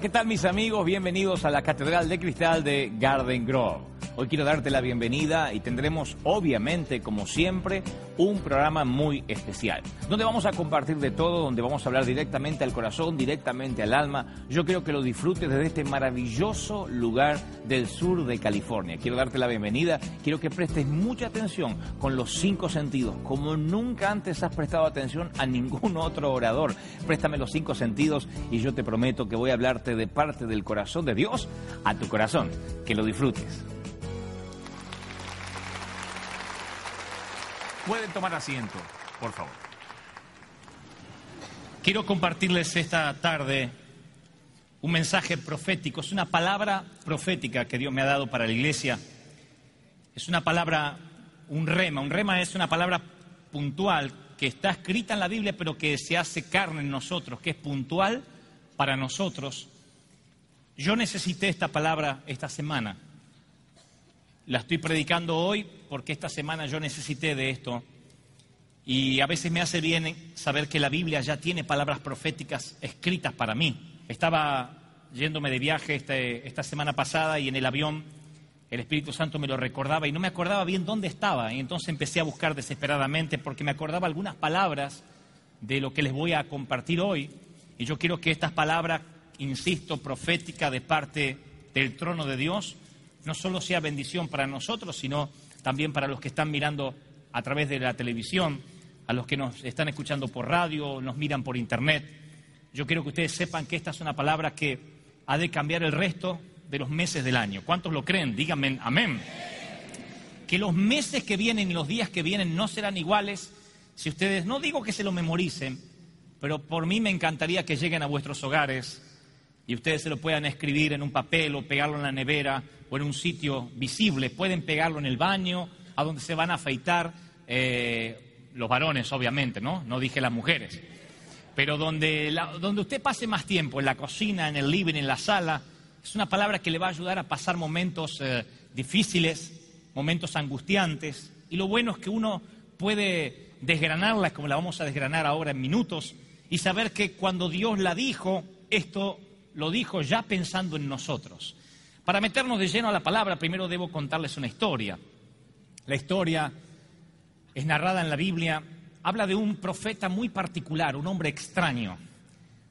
¿qué tal mis amigos? Bienvenidos a la Catedral de Cristal de Garden Grove. Hoy quiero darte la bienvenida y tendremos, obviamente, como siempre, un programa muy especial, donde vamos a compartir de todo, donde vamos a hablar directamente al corazón, directamente al alma. Yo quiero que lo disfrutes desde este maravilloso lugar del sur de California. Quiero darte la bienvenida, quiero que prestes mucha atención con los cinco sentidos, como nunca antes has prestado atención a ningún otro orador. Préstame los cinco sentidos y yo te prometo que voy a hablarte de parte del corazón de Dios a tu corazón. Que lo disfrutes. Pueden tomar asiento, por favor. Quiero compartirles esta tarde un mensaje profético. Es una palabra profética que Dios me ha dado para la iglesia. Es una palabra, un rema. Un rema es una palabra puntual que está escrita en la Biblia, pero que se hace carne en nosotros, que es puntual para nosotros. Yo necesité esta palabra esta semana. La estoy predicando hoy porque esta semana yo necesité de esto. Y a veces me hace bien saber que la Biblia ya tiene palabras proféticas escritas para mí. Estaba yéndome de viaje este, esta semana pasada y en el avión el Espíritu Santo me lo recordaba y no me acordaba bien dónde estaba. Y entonces empecé a buscar desesperadamente porque me acordaba algunas palabras de lo que les voy a compartir hoy. Y yo quiero que estas palabras, insisto, proféticas de parte del trono de Dios, no solo sea bendición para nosotros, sino también para los que están mirando a través de la televisión, a los que nos están escuchando por radio, nos miran por internet. Yo quiero que ustedes sepan que esta es una palabra que ha de cambiar el resto de los meses del año. ¿Cuántos lo creen? Díganme amén. Que los meses que vienen y los días que vienen no serán iguales si ustedes, no digo que se lo memoricen, pero por mí me encantaría que lleguen a vuestros hogares y ustedes se lo puedan escribir en un papel o pegarlo en la nevera o en un sitio visible. Pueden pegarlo en el baño, a donde se van a afeitar eh, los varones, obviamente, ¿no? No dije las mujeres. Pero donde, la- donde usted pase más tiempo, en la cocina, en el living, en la sala, es una palabra que le va a ayudar a pasar momentos eh, difíciles, momentos angustiantes. Y lo bueno es que uno puede desgranarla, como la vamos a desgranar ahora en minutos, y saber que cuando Dios la dijo, esto lo dijo ya pensando en nosotros. Para meternos de lleno a la palabra, primero debo contarles una historia. La historia es narrada en la Biblia, habla de un profeta muy particular, un hombre extraño.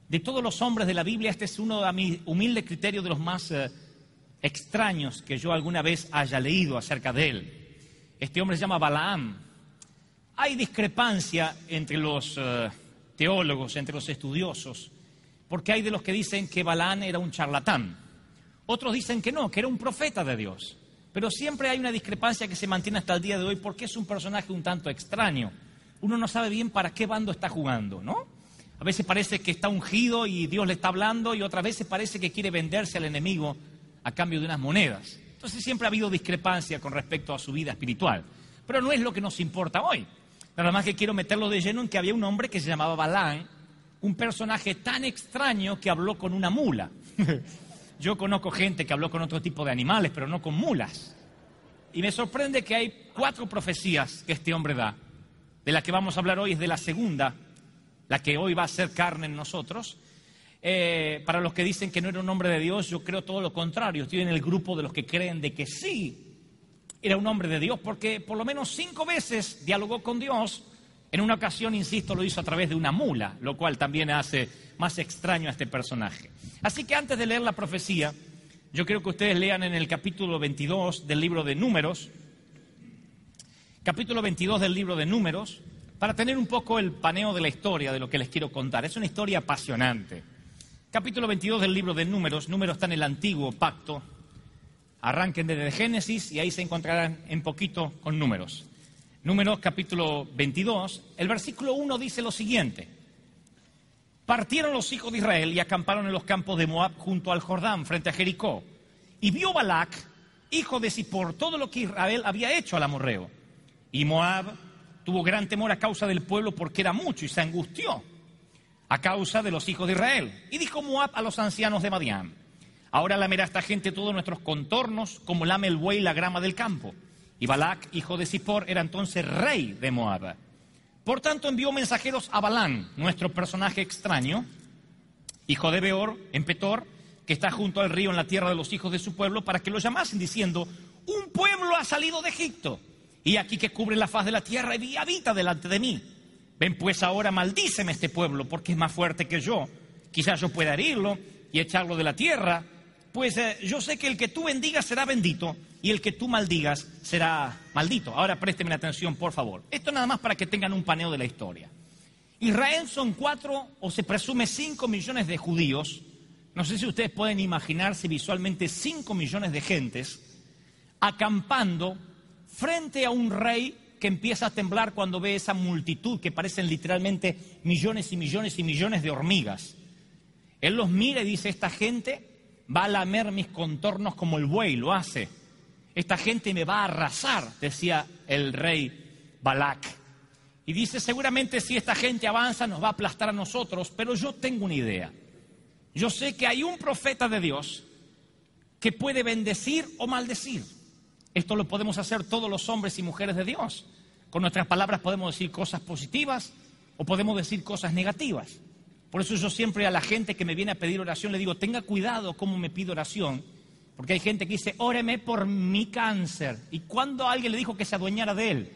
De todos los hombres de la Biblia, este es uno, a mi humilde criterio, de los más eh, extraños que yo alguna vez haya leído acerca de él. Este hombre se llama Balaam. Hay discrepancia entre los eh, teólogos, entre los estudiosos, porque hay de los que dicen que Balaam era un charlatán. Otros dicen que no, que era un profeta de Dios. Pero siempre hay una discrepancia que se mantiene hasta el día de hoy porque es un personaje un tanto extraño. Uno no sabe bien para qué bando está jugando, ¿no? A veces parece que está ungido y Dios le está hablando y otras veces parece que quiere venderse al enemigo a cambio de unas monedas. Entonces siempre ha habido discrepancia con respecto a su vida espiritual. Pero no es lo que nos importa hoy. Nada más que quiero meterlo de lleno en que había un hombre que se llamaba Balaam, un personaje tan extraño que habló con una mula. Yo conozco gente que habló con otro tipo de animales, pero no con mulas. Y me sorprende que hay cuatro profecías que este hombre da. De la que vamos a hablar hoy es de la segunda, la que hoy va a ser carne en nosotros. Eh, para los que dicen que no era un hombre de Dios, yo creo todo lo contrario. Estoy en el grupo de los que creen de que sí era un hombre de Dios, porque por lo menos cinco veces dialogó con Dios. En una ocasión, insisto, lo hizo a través de una mula, lo cual también hace más extraño a este personaje. Así que antes de leer la profecía, yo quiero que ustedes lean en el capítulo 22 del libro de Números, capítulo 22 del libro de Números, para tener un poco el paneo de la historia de lo que les quiero contar. Es una historia apasionante. Capítulo 22 del libro de Números, Números está en el antiguo pacto. Arranquen desde Génesis y ahí se encontrarán en poquito con números. Números capítulo 22, el versículo 1 dice lo siguiente. partieron los hijos de Israel y acamparon en los campos de Moab junto al Jordán, frente a Jericó. Y vio Balac, hijo de Zippor, todo lo que Israel había hecho al amorreo. Y Moab tuvo gran temor a causa del pueblo porque era mucho y se angustió a causa de los hijos de Israel. Y dijo Moab a los ancianos de Madián, ahora lamerá esta gente todos nuestros contornos como lame el buey la grama del campo. Y Balac, hijo de Zippor, era entonces rey de Moab. Por tanto envió mensajeros a Balán, nuestro personaje extraño, hijo de Beor, en Petor, que está junto al río en la tierra de los hijos de su pueblo, para que lo llamasen diciendo, un pueblo ha salido de Egipto, y aquí que cubre la faz de la tierra y habita delante de mí. Ven pues ahora, maldíceme este pueblo, porque es más fuerte que yo. Quizás yo pueda herirlo y echarlo de la tierra, pues eh, yo sé que el que tú bendigas será bendito y el que tú maldigas será maldito. Ahora présteme atención, por favor. Esto nada más para que tengan un paneo de la historia. Israel son cuatro o se presume cinco millones de judíos no sé si ustedes pueden imaginarse visualmente 5 millones de gentes acampando frente a un rey que empieza a temblar cuando ve esa multitud que parecen literalmente millones y millones y millones de hormigas. Él los mira y dice, esta gente va a lamer mis contornos como el buey lo hace. Esta gente me va a arrasar, decía el rey Balak. Y dice, seguramente si esta gente avanza nos va a aplastar a nosotros, pero yo tengo una idea. Yo sé que hay un profeta de Dios que puede bendecir o maldecir. Esto lo podemos hacer todos los hombres y mujeres de Dios. Con nuestras palabras podemos decir cosas positivas o podemos decir cosas negativas. Por eso yo siempre a la gente que me viene a pedir oración le digo, tenga cuidado cómo me pide oración, porque hay gente que dice, óreme por mi cáncer. ¿Y cuándo alguien le dijo que se adueñara de él?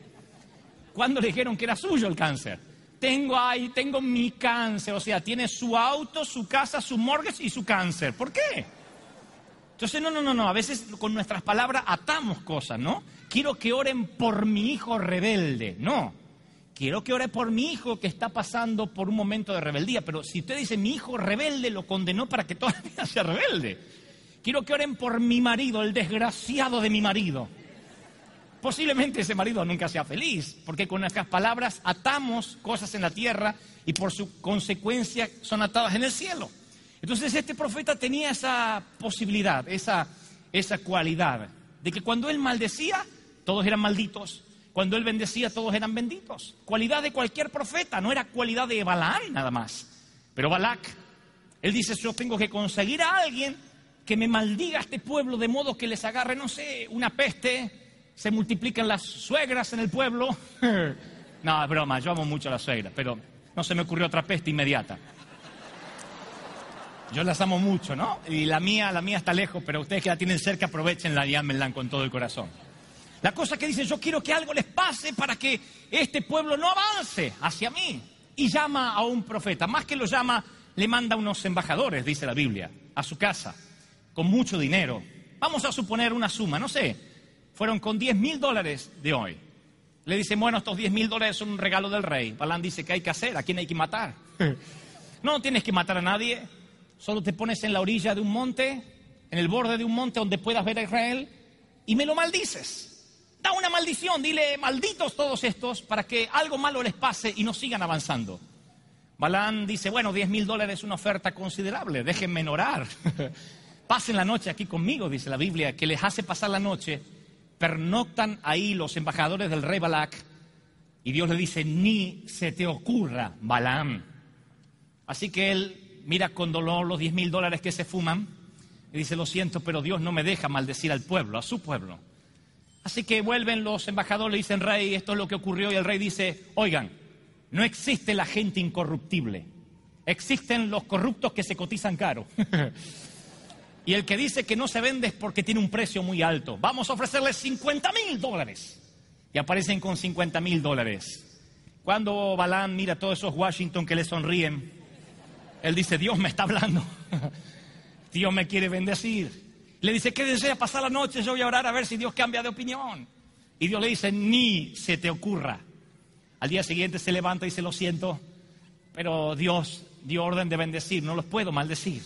¿Cuándo le dijeron que era suyo el cáncer? tengo ahí, tengo mi cáncer. O sea, tiene su auto, su casa, su mortgage y su cáncer. ¿Por qué? Entonces, no, no, no, no. A veces con nuestras palabras atamos cosas, ¿no? Quiero que oren por mi hijo rebelde. No. Quiero que ore por mi hijo que está pasando por un momento de rebeldía. Pero si usted dice mi hijo rebelde, lo condenó para que toda la vida sea rebelde. Quiero que oren por mi marido, el desgraciado de mi marido. Posiblemente ese marido nunca sea feliz, porque con nuestras palabras atamos cosas en la tierra y por su consecuencia son atadas en el cielo. Entonces este profeta tenía esa posibilidad, esa, esa cualidad, de que cuando él maldecía, todos eran malditos. Cuando él bendecía, todos eran benditos. Cualidad de cualquier profeta, no era cualidad de Balaam nada más. Pero Balac, él dice, yo tengo que conseguir a alguien que me maldiga este pueblo de modo que les agarre, no sé, una peste, se multiplican las suegras en el pueblo. no, es broma, yo amo mucho a las suegras, pero no se me ocurrió otra peste inmediata. Yo las amo mucho, ¿no? Y la mía, la mía está lejos, pero ustedes que la tienen cerca, aprovechenla y ámenla con todo el corazón. La cosa que dice, yo quiero que algo les pase para que este pueblo no avance hacia mí. Y llama a un profeta. Más que lo llama, le manda unos embajadores, dice la Biblia, a su casa, con mucho dinero. Vamos a suponer una suma, no sé, fueron con 10 mil dólares de hoy. Le dicen, bueno, estos 10 mil dólares son un regalo del rey. Balán dice, ¿qué hay que hacer? ¿A quién hay que matar? no, tienes que matar a nadie. Solo te pones en la orilla de un monte, en el borde de un monte donde puedas ver a Israel, y me lo maldices. Da una maldición, dile, malditos todos estos, para que algo malo les pase y no sigan avanzando. Balán dice, bueno, 10 mil dólares es una oferta considerable, déjenme orar. Pasen la noche aquí conmigo, dice la Biblia, que les hace pasar la noche pernoctan ahí los embajadores del rey Balak y Dios le dice, ni se te ocurra, Balaam. Así que él mira con dolor los 10 mil dólares que se fuman y dice, lo siento, pero Dios no me deja maldecir al pueblo, a su pueblo. Así que vuelven los embajadores y dicen, rey, esto es lo que ocurrió y el rey dice, oigan, no existe la gente incorruptible, existen los corruptos que se cotizan caro. Y el que dice que no se vende es porque tiene un precio muy alto. Vamos a ofrecerle 50 mil dólares. Y aparecen con 50 mil dólares. Cuando Balán mira a todos esos Washington que le sonríen, él dice, Dios me está hablando. Dios me quiere bendecir. Le dice, ¿qué desea pasar la noche? Yo voy a orar a ver si Dios cambia de opinión. Y Dios le dice, ni se te ocurra. Al día siguiente se levanta y dice, lo siento, pero Dios dio orden de bendecir, no los puedo maldecir.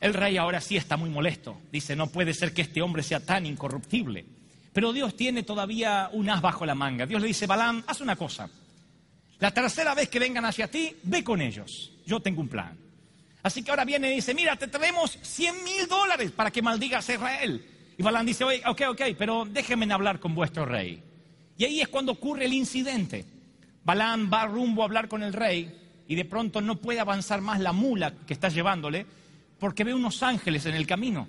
El rey ahora sí está muy molesto. Dice, no puede ser que este hombre sea tan incorruptible. Pero Dios tiene todavía un as bajo la manga. Dios le dice, Balán, haz una cosa. La tercera vez que vengan hacia ti, ve con ellos. yo tengo un plan. Así que ahora viene y dice, mira, te traemos 100 mil dólares para que maldigas a Israel. Y Balán dice, oye, ok, ok, pero déjenme hablar con vuestro rey. Y ahí es cuando ocurre el incidente. Balán va rumbo a hablar con el rey y de pronto no puede avanzar más la mula que está llevándole porque ve unos ángeles en el camino.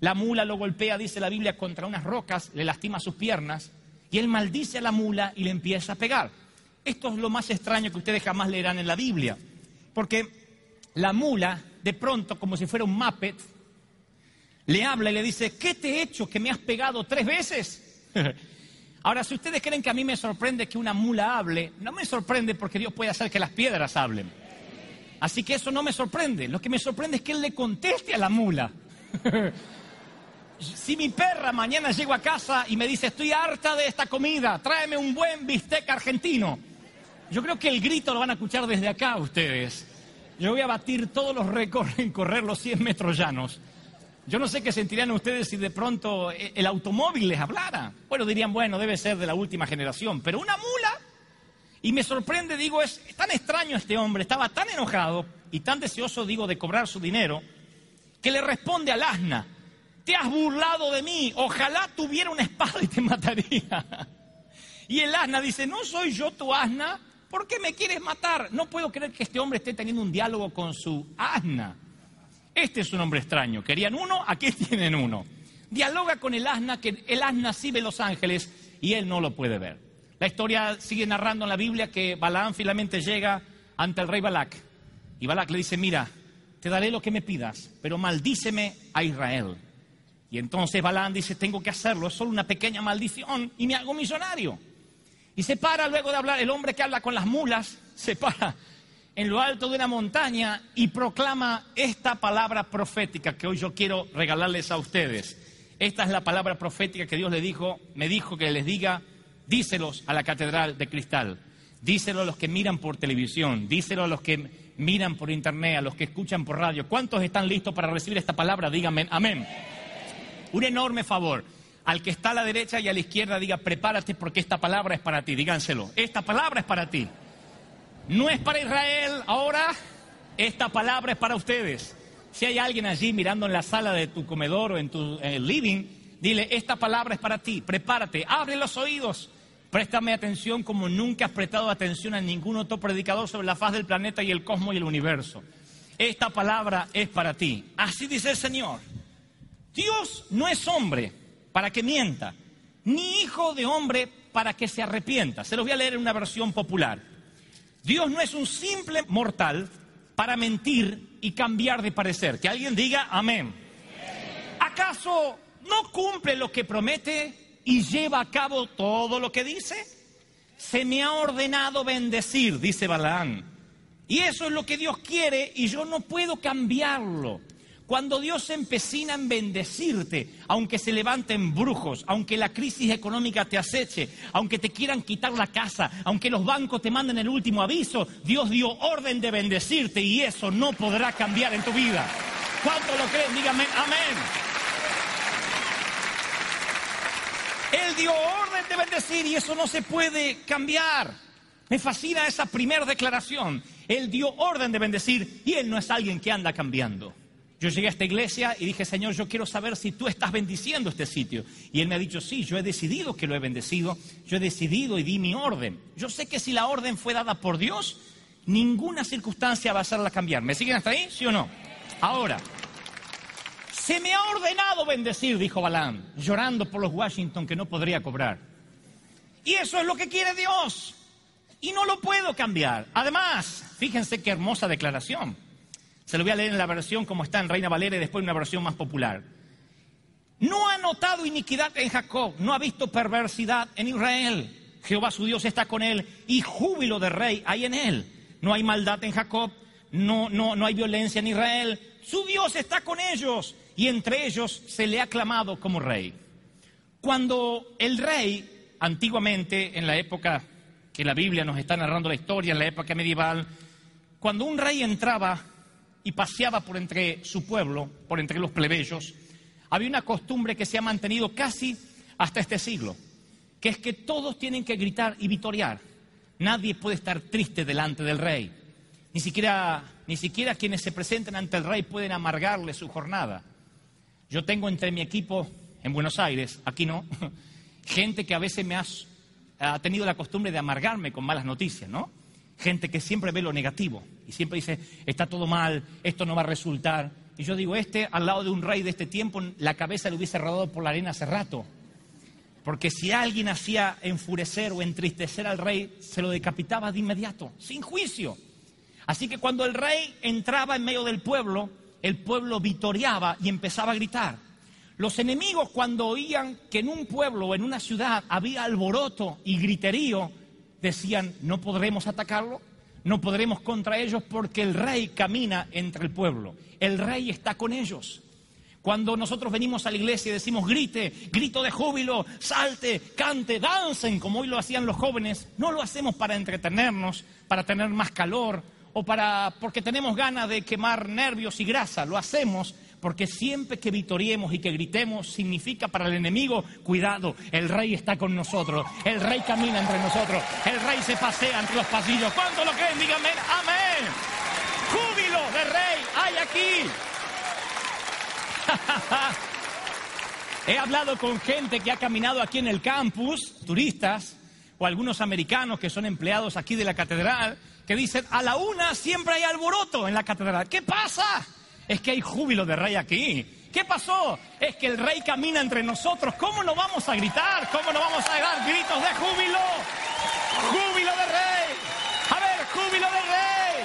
La mula lo golpea, dice la Biblia, contra unas rocas, le lastima sus piernas y él maldice a la mula y le empieza a pegar. Esto es lo más extraño que ustedes jamás leerán en la Biblia, porque la mula, de pronto, como si fuera un Muppet, le habla y le dice, ¿qué te he hecho que me has pegado tres veces? Ahora, si ustedes creen que a mí me sorprende que una mula hable, no me sorprende porque Dios puede hacer que las piedras hablen. Así que eso no me sorprende. Lo que me sorprende es que Él le conteste a la mula. si mi perra mañana llego a casa y me dice, estoy harta de esta comida, tráeme un buen bistec argentino. Yo creo que el grito lo van a escuchar desde acá ustedes. Yo voy a batir todos los récords en correr los 100 metros llanos. Yo no sé qué sentirían ustedes si de pronto eh, el automóvil les hablara. Bueno, dirían, bueno, debe ser de la última generación, pero una mula. Y me sorprende, digo, es, tan extraño este hombre, estaba tan enojado y tan deseoso, digo, de cobrar su dinero, que le responde al asna, te has burlado de mí, ojalá tuviera una espada y te mataría. Y el asna dice, no soy yo tu asna, ¿Por qué me quieres matar? No puedo creer que este hombre esté teniendo un diálogo con su asna. Este es un hombre extraño. Querían uno, aquí tienen uno. Dialoga con el asna, que el asna sí ve los ángeles y él no lo puede ver. La historia sigue narrando en la Biblia que Balaam finalmente llega ante el rey Balac. Y Balac le dice, mira, te daré lo que me pidas, pero maldíceme a Israel. Y entonces Balaam dice, tengo que hacerlo, es solo una pequeña maldición y me hago millonario. Y se para luego de hablar, el hombre que habla con las mulas, se para en lo alto de una montaña y proclama esta palabra profética que hoy yo quiero regalarles a ustedes. Esta es la palabra profética que Dios le dijo, me dijo que les diga, díselos a la catedral de cristal, díselo a los que miran por televisión, díselo a los que miran por internet, a los que escuchan por radio. ¿Cuántos están listos para recibir esta palabra? Díganme, amén. Un enorme favor al que está a la derecha y a la izquierda diga, prepárate porque esta palabra es para ti, díganselo, esta palabra es para ti. No es para Israel ahora, esta palabra es para ustedes. Si hay alguien allí mirando en la sala de tu comedor o en tu living, dile, esta palabra es para ti, prepárate, abre los oídos, préstame atención como nunca has prestado atención a ningún otro predicador sobre la faz del planeta y el cosmos y el universo. Esta palabra es para ti. Así dice el Señor. Dios no es hombre para que mienta, ni hijo de hombre para que se arrepienta. Se los voy a leer en una versión popular. Dios no es un simple mortal para mentir y cambiar de parecer. Que alguien diga amén. ¿Acaso no cumple lo que promete y lleva a cabo todo lo que dice? Se me ha ordenado bendecir, dice Balaán. Y eso es lo que Dios quiere y yo no puedo cambiarlo. Cuando Dios se empecina en bendecirte, aunque se levanten brujos, aunque la crisis económica te aceche, aunque te quieran quitar la casa, aunque los bancos te manden el último aviso, Dios dio orden de bendecirte y eso no podrá cambiar en tu vida. ¿Cuánto lo creen? Dígame amén. Él dio orden de bendecir y eso no se puede cambiar. Me fascina esa primera declaración. Él dio orden de bendecir y Él no es alguien que anda cambiando. Yo llegué a esta iglesia y dije, Señor, yo quiero saber si tú estás bendiciendo este sitio. Y Él me ha dicho, sí, yo he decidido que lo he bendecido, yo he decidido y di mi orden. Yo sé que si la orden fue dada por Dios, ninguna circunstancia va a hacerla cambiar. ¿Me siguen hasta ahí? ¿Sí o no? Ahora, se me ha ordenado bendecir, dijo Balaam, llorando por los Washington que no podría cobrar. Y eso es lo que quiere Dios. Y no lo puedo cambiar. Además, fíjense qué hermosa declaración. Se lo voy a leer en la versión como está en Reina Valera y después en una versión más popular. No ha notado iniquidad en Jacob, no ha visto perversidad en Israel. Jehová su Dios está con él y júbilo de rey hay en él. No hay maldad en Jacob, no, no, no hay violencia en Israel. Su Dios está con ellos y entre ellos se le ha clamado como rey. Cuando el rey, antiguamente, en la época que la Biblia nos está narrando la historia, en la época medieval, cuando un rey entraba y paseaba por entre su pueblo, por entre los plebeyos, había una costumbre que se ha mantenido casi hasta este siglo, que es que todos tienen que gritar y vitorear. Nadie puede estar triste delante del rey. Ni siquiera, ni siquiera quienes se presenten ante el rey pueden amargarle su jornada. Yo tengo entre mi equipo en Buenos Aires, aquí no, gente que a veces me ha, tenido la costumbre de amargarme con malas noticias, ¿no? Gente que siempre ve lo negativo y siempre dice, está todo mal, esto no va a resultar. Y yo digo, este al lado de un rey de este tiempo, la cabeza le hubiese rodado por la arena hace rato. Porque si alguien hacía enfurecer o entristecer al rey, se lo decapitaba de inmediato, sin juicio. Así que cuando el rey entraba en medio del pueblo, el pueblo vitoreaba y empezaba a gritar. Los enemigos cuando oían que en un pueblo o en una ciudad había alboroto y griterío, decían, no podremos atacarlo, no podremos contra ellos porque el rey camina entre el pueblo, el rey está con ellos. Cuando nosotros venimos a la iglesia y decimos grite, grito de júbilo, salte, cante, dancen, como hoy lo hacían los jóvenes, no lo hacemos para entretenernos, para tener más calor o para porque tenemos ganas de quemar nervios y grasa, lo hacemos porque siempre que vitoriemos y que gritemos significa para el enemigo, cuidado, el rey está con nosotros, el rey camina entre nosotros, el rey se pasea entre los pasillos. ¿Cuánto lo creen? Díganme, amén. Júbilo de rey hay aquí. He hablado con gente que ha caminado aquí en el campus, turistas, o algunos americanos que son empleados aquí de la catedral, que dicen, a la una siempre hay alboroto en la catedral. ¿Qué pasa? Es que hay júbilo de rey aquí. ¿Qué pasó? Es que el rey camina entre nosotros. ¿Cómo no vamos a gritar? ¿Cómo no vamos a dar gritos de júbilo? Júbilo de rey. A ver, júbilo de rey.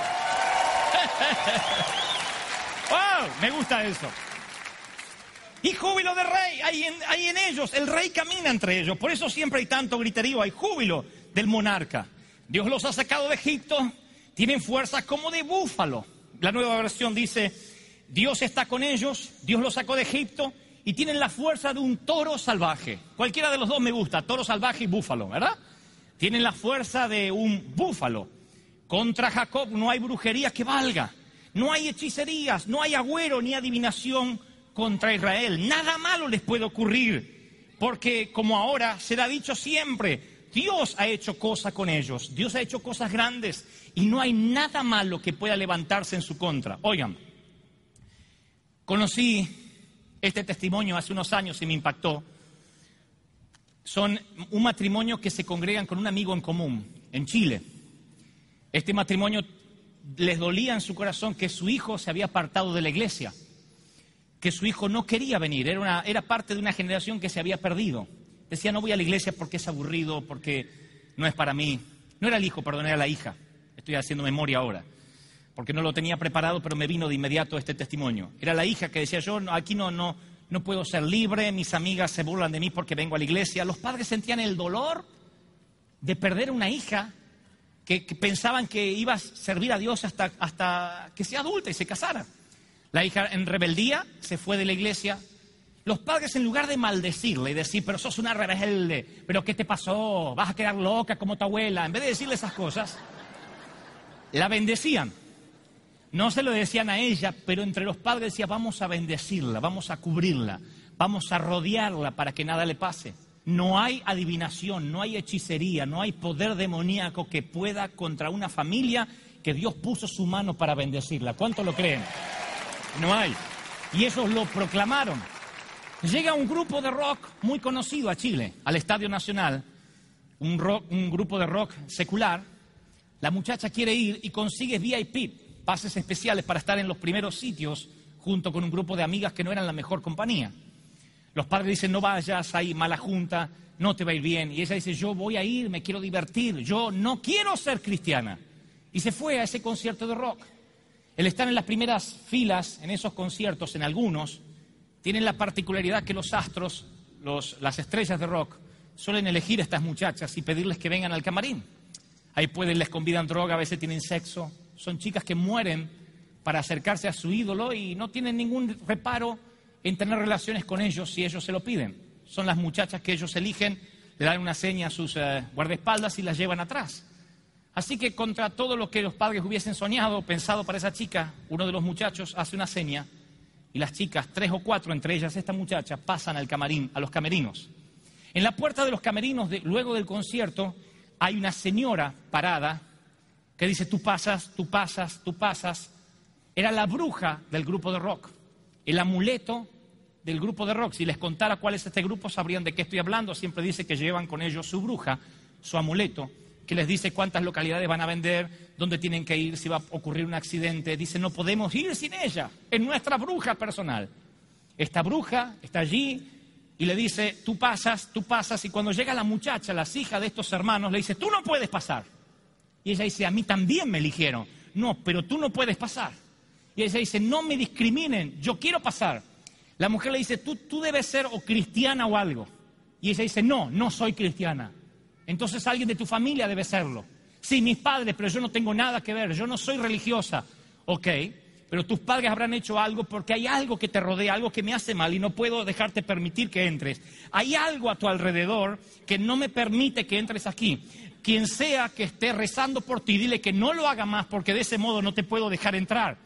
¡Wow! Me gusta eso. Y júbilo de rey, hay en, ellos, el rey camina entre ellos, por eso siempre hay tanto griterío, hay júbilo del monarca. Dios los ha sacado de Egipto, tienen fuerza como de búfalo. La nueva versión dice, Dios está con ellos, Dios los sacó de Egipto y tienen la fuerza de un toro salvaje. Cualquiera de los dos me gusta, toro salvaje y búfalo, ¿verdad? Tienen la fuerza de un búfalo. Contra Jacob no hay brujería que valga, no hay hechicerías, no hay agüero ni adivinación contra Israel. Nada malo les puede ocurrir, porque como ahora será dicho siempre, Dios ha hecho cosas con ellos, Dios ha hecho cosas grandes y no hay nada malo que pueda levantarse en su contra. Oigan, Conocí este testimonio hace unos años y me impactó. Son un matrimonio que se congregan con un amigo en común en Chile. Este matrimonio les dolía en su corazón que su hijo se había apartado de la iglesia, que su hijo no quería venir, era, una, era parte de una generación que se había perdido. Decía, no voy a la iglesia porque es aburrido, porque no es para mí. No era el hijo, perdón, era la hija. Estoy haciendo memoria ahora porque no lo tenía preparado, pero me vino de inmediato este testimonio. Era la hija que decía, yo aquí no, no, no puedo ser libre, mis amigas se burlan de mí porque vengo a la iglesia. Los padres sentían el dolor de perder una hija que, pensaban que iba a servir a Dios hasta, hasta que sea adulta y se casara. La hija en rebeldía se fue de la iglesia. Los padres en lugar de maldecirle y decir, pero sos una rebelde, pero ¿qué te pasó? Vas a quedar loca como tu abuela. En vez de decirle esas cosas, la bendecían. No se lo decían a ella, pero entre los padres decían, vamos a bendecirla, vamos a cubrirla, vamos a rodearla para que nada le pase. No hay adivinación, no hay hechicería, no hay poder demoníaco que pueda contra una familia que Dios puso su mano para bendecirla. ¿Cuánto lo creen? No hay. Y ellos lo proclamaron. Llega un grupo de rock muy conocido a Chile, al Estadio Nacional, un, un grupo de rock secular. La muchacha quiere ir y consigue VIP, pases especiales para estar en los primeros sitios junto con un grupo de amigas que no eran la mejor compañía. Los padres dicen, no vayas, hay mala junta, no te va a ir bien. Y ella dice, yo voy a ir, me quiero divertir, yo no quiero ser cristiana. Y se fue a ese concierto de rock. El estar en las primeras filas en esos conciertos, en algunos, tienen la particularidad que los astros, las estrellas de rock, suelen elegir a estas muchachas y pedirles que vengan al camarín. Ahí pueden, les convidan droga, a veces tienen sexo, son chicas que mueren para acercarse a su ídolo y no tienen ningún reparo en tener relaciones con ellos si ellos se lo piden. Son las muchachas que ellos eligen, le dan una seña a sus eh, guardaespaldas y las llevan atrás. Así que contra todo lo que los padres hubiesen soñado, pensado para esa chica, uno de los muchachos hace una seña y las chicas, tres o cuatro, entre ellas esta muchacha, pasan al camarín, a los camerinos. En la puerta de los camerinos, luego del concierto, hay una señora parada que dice tú pasas, tú pasas, tú pasas, era la bruja del grupo de rock, el amuleto del grupo de rock. Si les contara cuál es este grupo, sabrían de qué estoy hablando. Siempre dice que llevan con ellos su bruja, su amuleto, que les dice cuántas localidades van a vender, dónde tienen que ir, si va a ocurrir un accidente. Dice, no podemos ir sin ella, es nuestra bruja personal. Esta bruja está allí y le dice, tú pasas, tú pasas, y cuando llega la muchacha, las hijas de estos hermanos, le dice, tú no puedes pasar. Y ella dice, a mí también me eligieron. No, pero tú no puedes pasar. Y ella dice, no me discriminen, yo quiero pasar. La mujer le dice, tú, tú debes ser o cristiana o algo. Y ella dice, no, no soy cristiana. Entonces alguien de tu familia debe serlo. Sí, mis padres, pero yo no tengo nada que ver, yo no soy religiosa. Ok, pero tus padres habrán hecho algo porque hay algo que te rodea, algo que me hace mal y no puedo dejarte permitir que entres. Hay algo a tu alrededor que no me permite que entres aquí quien sea que esté rezando por ti, dile que no lo haga más porque de ese modo no te puedo dejar entrar.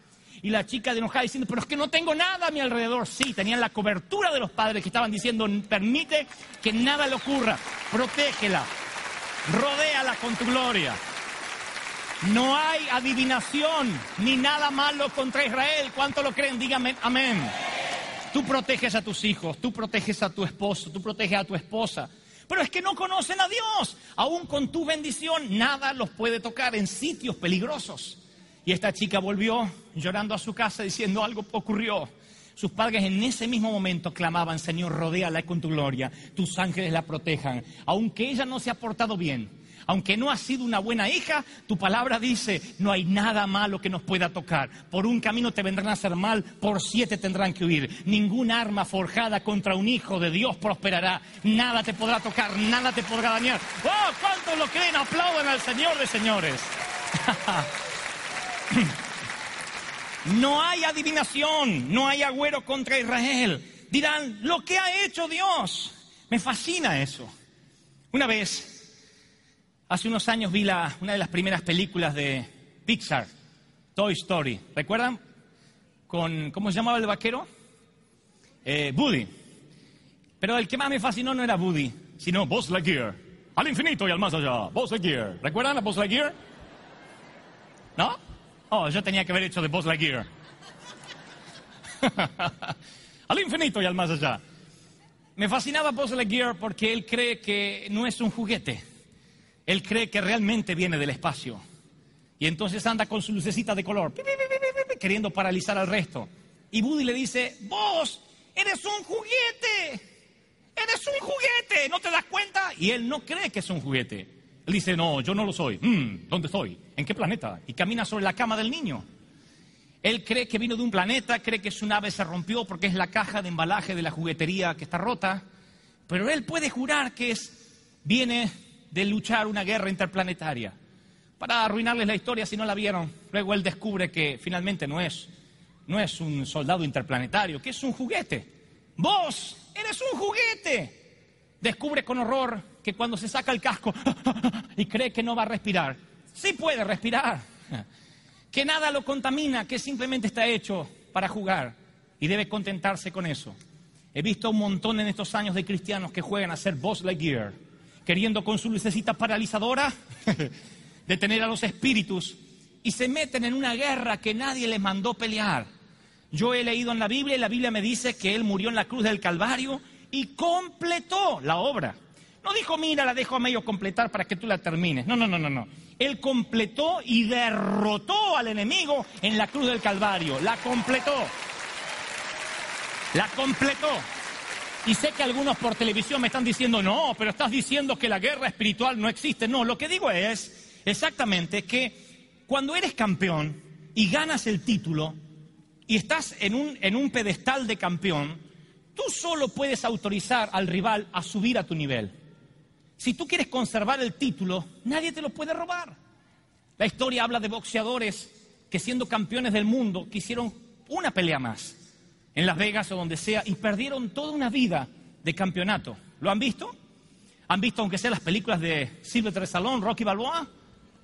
Y la chica de enojada diciendo, pero es que no tengo nada a mi alrededor. Sí, tenían la cobertura de los padres que estaban diciendo, permite que nada le ocurra, protégela, rodéala con tu gloria. No hay adivinación ni nada malo contra Israel. ¿Cuánto lo creen? Dígame amén. Tú proteges a tus hijos, tú proteges a tu esposo, tú proteges a tu esposa. Pero es que no conocen a Dios. Aún con tu bendición, nada los puede tocar en sitios peligrosos. Y esta chica volvió llorando a su casa diciendo algo ocurrió. Sus padres en ese mismo momento clamaban, Señor, rodéala con tu gloria, tus ángeles la protejan. Aunque ella no se ha portado bien, aunque no ha sido una buena hija, tu palabra dice, no hay nada malo que nos pueda tocar. Por un camino te vendrán a hacer mal, por siete tendrán que huir. Ningún arma forjada contra un hijo de Dios prosperará. Nada te podrá tocar, nada te podrá dañar. ¡Oh, cuántos lo creen! Aplaudan al Señor de señores. no hay adivinación, no hay agüero contra Israel. Dirán, lo que ha hecho Dios. Me fascina eso. Una vez Hace unos años vi una de las primeras películas de Pixar, Toy Story. ¿Recuerdan? Con, ¿Cómo se llamaba el vaquero? Eh, Woody. Pero el que más me fascinó no era Woody, sino Buzz Lightyear. Al infinito y al más allá. Buzz Lightyear. ¿Recuerdan a Buzz Lightyear? ¿No? Oh, yo tenía que haber hecho de Buzz Lightyear. al infinito y al más allá. Me fascinaba Buzz Lightyear porque él cree que no es un juguete él cree que realmente viene del espacio. Y entonces anda con su lucecita de color, queriendo paralizar al resto. Y Buddy le dice, vos eres un juguete. Eres un juguete, ¿no te das cuenta? Y él no cree que es un juguete. Él dice, no, yo no lo soy. Mm, ¿Dónde estoy? ¿En qué planeta? Y camina sobre la cama del niño. Él cree que vino de un planeta, cree que su nave se rompió porque es la caja de embalaje de la juguetería que está rota. Pero él puede jurar que es, viene de luchar una guerra interplanetaria. Para arruinarles la historia si no la vieron, luego él descubre que finalmente no es, no es un soldado interplanetario, que es un juguete. Vos eres un juguete. Descubre con horror que cuando se saca el casco y cree que no va a respirar, sí puede respirar. Que nada lo contamina, que simplemente está hecho para jugar y debe contentarse con eso. He visto un montón en estos años de cristianos que juegan a ser Boss Lightyear queriendo con su lucecita paralizadora detener a los espíritus y se meten en una guerra que nadie les mandó pelear. Yo he leído en la Biblia y la Biblia me dice que Él murió en la cruz del Calvario y completó la obra. No dijo, mira, la dejo a medio completar para que tú la termines. No, no, no, no, no. Él completó y derrotó al enemigo en la cruz del Calvario. La completó. La completó. Y sé que algunos por televisión me están diciendo, no, pero estás diciendo que la guerra espiritual no existe. No, lo que digo es exactamente que cuando eres campeón y ganas el título y estás en un, en un pedestal de campeón, tú solo puedes autorizar al rival a subir a tu nivel. Si tú quieres conservar el título, nadie te lo puede robar. La historia habla de boxeadores que siendo campeones del mundo quisieron una pelea más en Las Vegas o donde sea y perdieron toda una vida de campeonato. ¿Lo han visto? ¿Han visto aunque sea las películas de Silvestre Stallone, Rocky Balboa?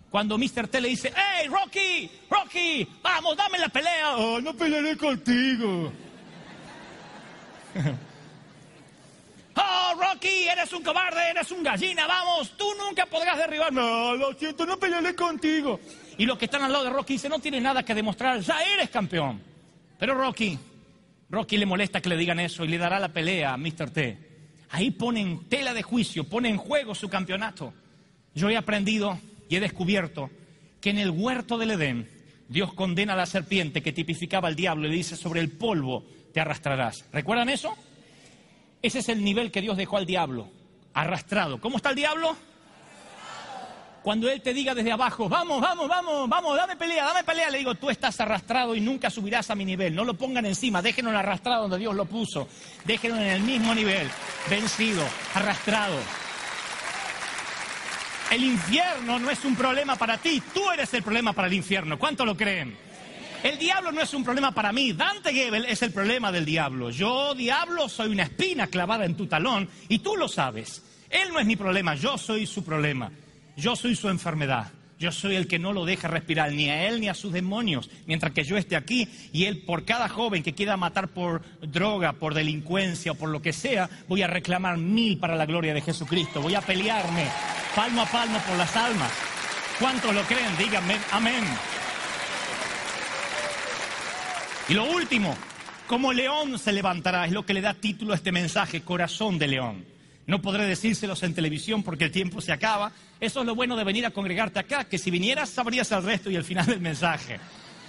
Cuando Mr. T le dice, ¡Hey, Rocky! ¡Rocky! ¡Vamos, dame la pelea! ¡Oh, no pelearé contigo! ¡Oh, Rocky, eres un cobarde, eres un gallina, vamos, tú nunca podrás derribarme. No, lo siento, no pelearé contigo. Y los que están al lado de Rocky dicen, no tiene nada que demostrar, ya eres campeón. Pero Rocky, Rocky le molesta que le digan eso y le dará la pelea a Mr. T. Ahí ponen tela de juicio, pone en juego su campeonato. Yo he aprendido y he descubierto que en el huerto del Edén Dios condena a la serpiente que tipificaba al diablo y dice sobre el polvo te arrastrarás. ¿Recuerdan eso? Ese es el nivel que Dios dejó al diablo, arrastrado. ¿Cómo está el diablo? Cuando Él te diga desde abajo, vamos, vamos, vamos, vamos, dame pelea, dame pelea, le digo, tú estás arrastrado y nunca subirás a mi nivel. No lo pongan encima, déjenlo arrastrado donde Dios lo puso. Déjenlo en el mismo nivel, vencido, arrastrado. El infierno no es un problema para ti, tú eres el problema para el infierno. ¿Cuánto lo creen? El diablo no es un problema para mí. Dante Gebel es el problema del diablo. Yo, diablo, soy una espina clavada en tu talón y tú lo sabes. Él no es mi problema, yo soy su problema. Yo soy su enfermedad. Yo soy el que no lo deja respirar ni a él ni a sus demonios, mientras que yo esté aquí y él por cada joven que quiera matar por droga, por delincuencia o por lo que sea, voy a reclamar mil para la gloria de Jesucristo. Voy a pelearme palmo a palmo por las almas. ¿Cuántos lo creen? Díganme, amén. Y lo último, como león se levantará, es lo que le da título a este mensaje, corazón de león. No podré decírselos en televisión porque el tiempo se acaba. Eso es lo bueno de venir a congregarte acá, que si vinieras sabrías el resto y el final del mensaje.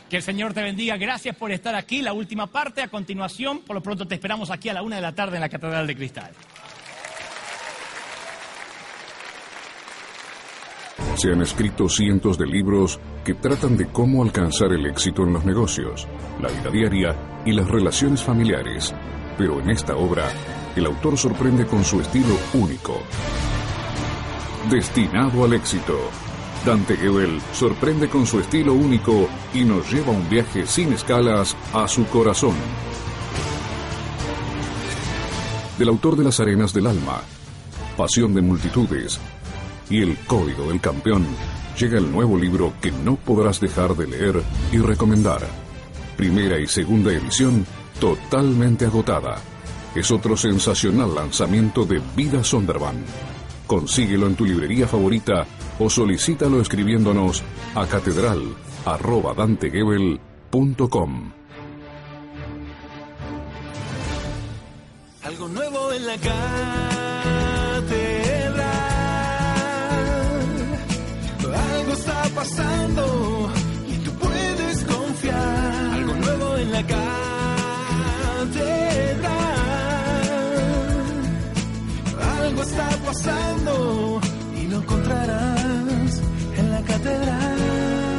Que el Señor te bendiga. Gracias por estar aquí. La última parte, a continuación, por lo pronto te esperamos aquí a la una de la tarde en la Catedral de Cristal. Se han escrito cientos de libros que tratan de cómo alcanzar el éxito en los negocios, la vida diaria y las relaciones familiares. Pero en esta obra, el autor sorprende con su estilo único. Destinado al éxito. Dante Gebel sorprende con su estilo único y nos lleva un viaje sin escalas a su corazón. Del autor de Las Arenas del Alma, Pasión de Multitudes, y El Código del Campeón, llega el nuevo libro que no podrás dejar de leer y recomendar. Primera y segunda edición totalmente agotada. Es otro sensacional lanzamiento de Vida Sondervan. Consíguelo en tu librería favorita o solicítalo escribiéndonos a catedral.dantegebel.com. Algo nuevo en la catedral. pasando y tú puedes confiar. Algo nuevo en la catedral. Algo está pasando y lo encontrarás en la catedral.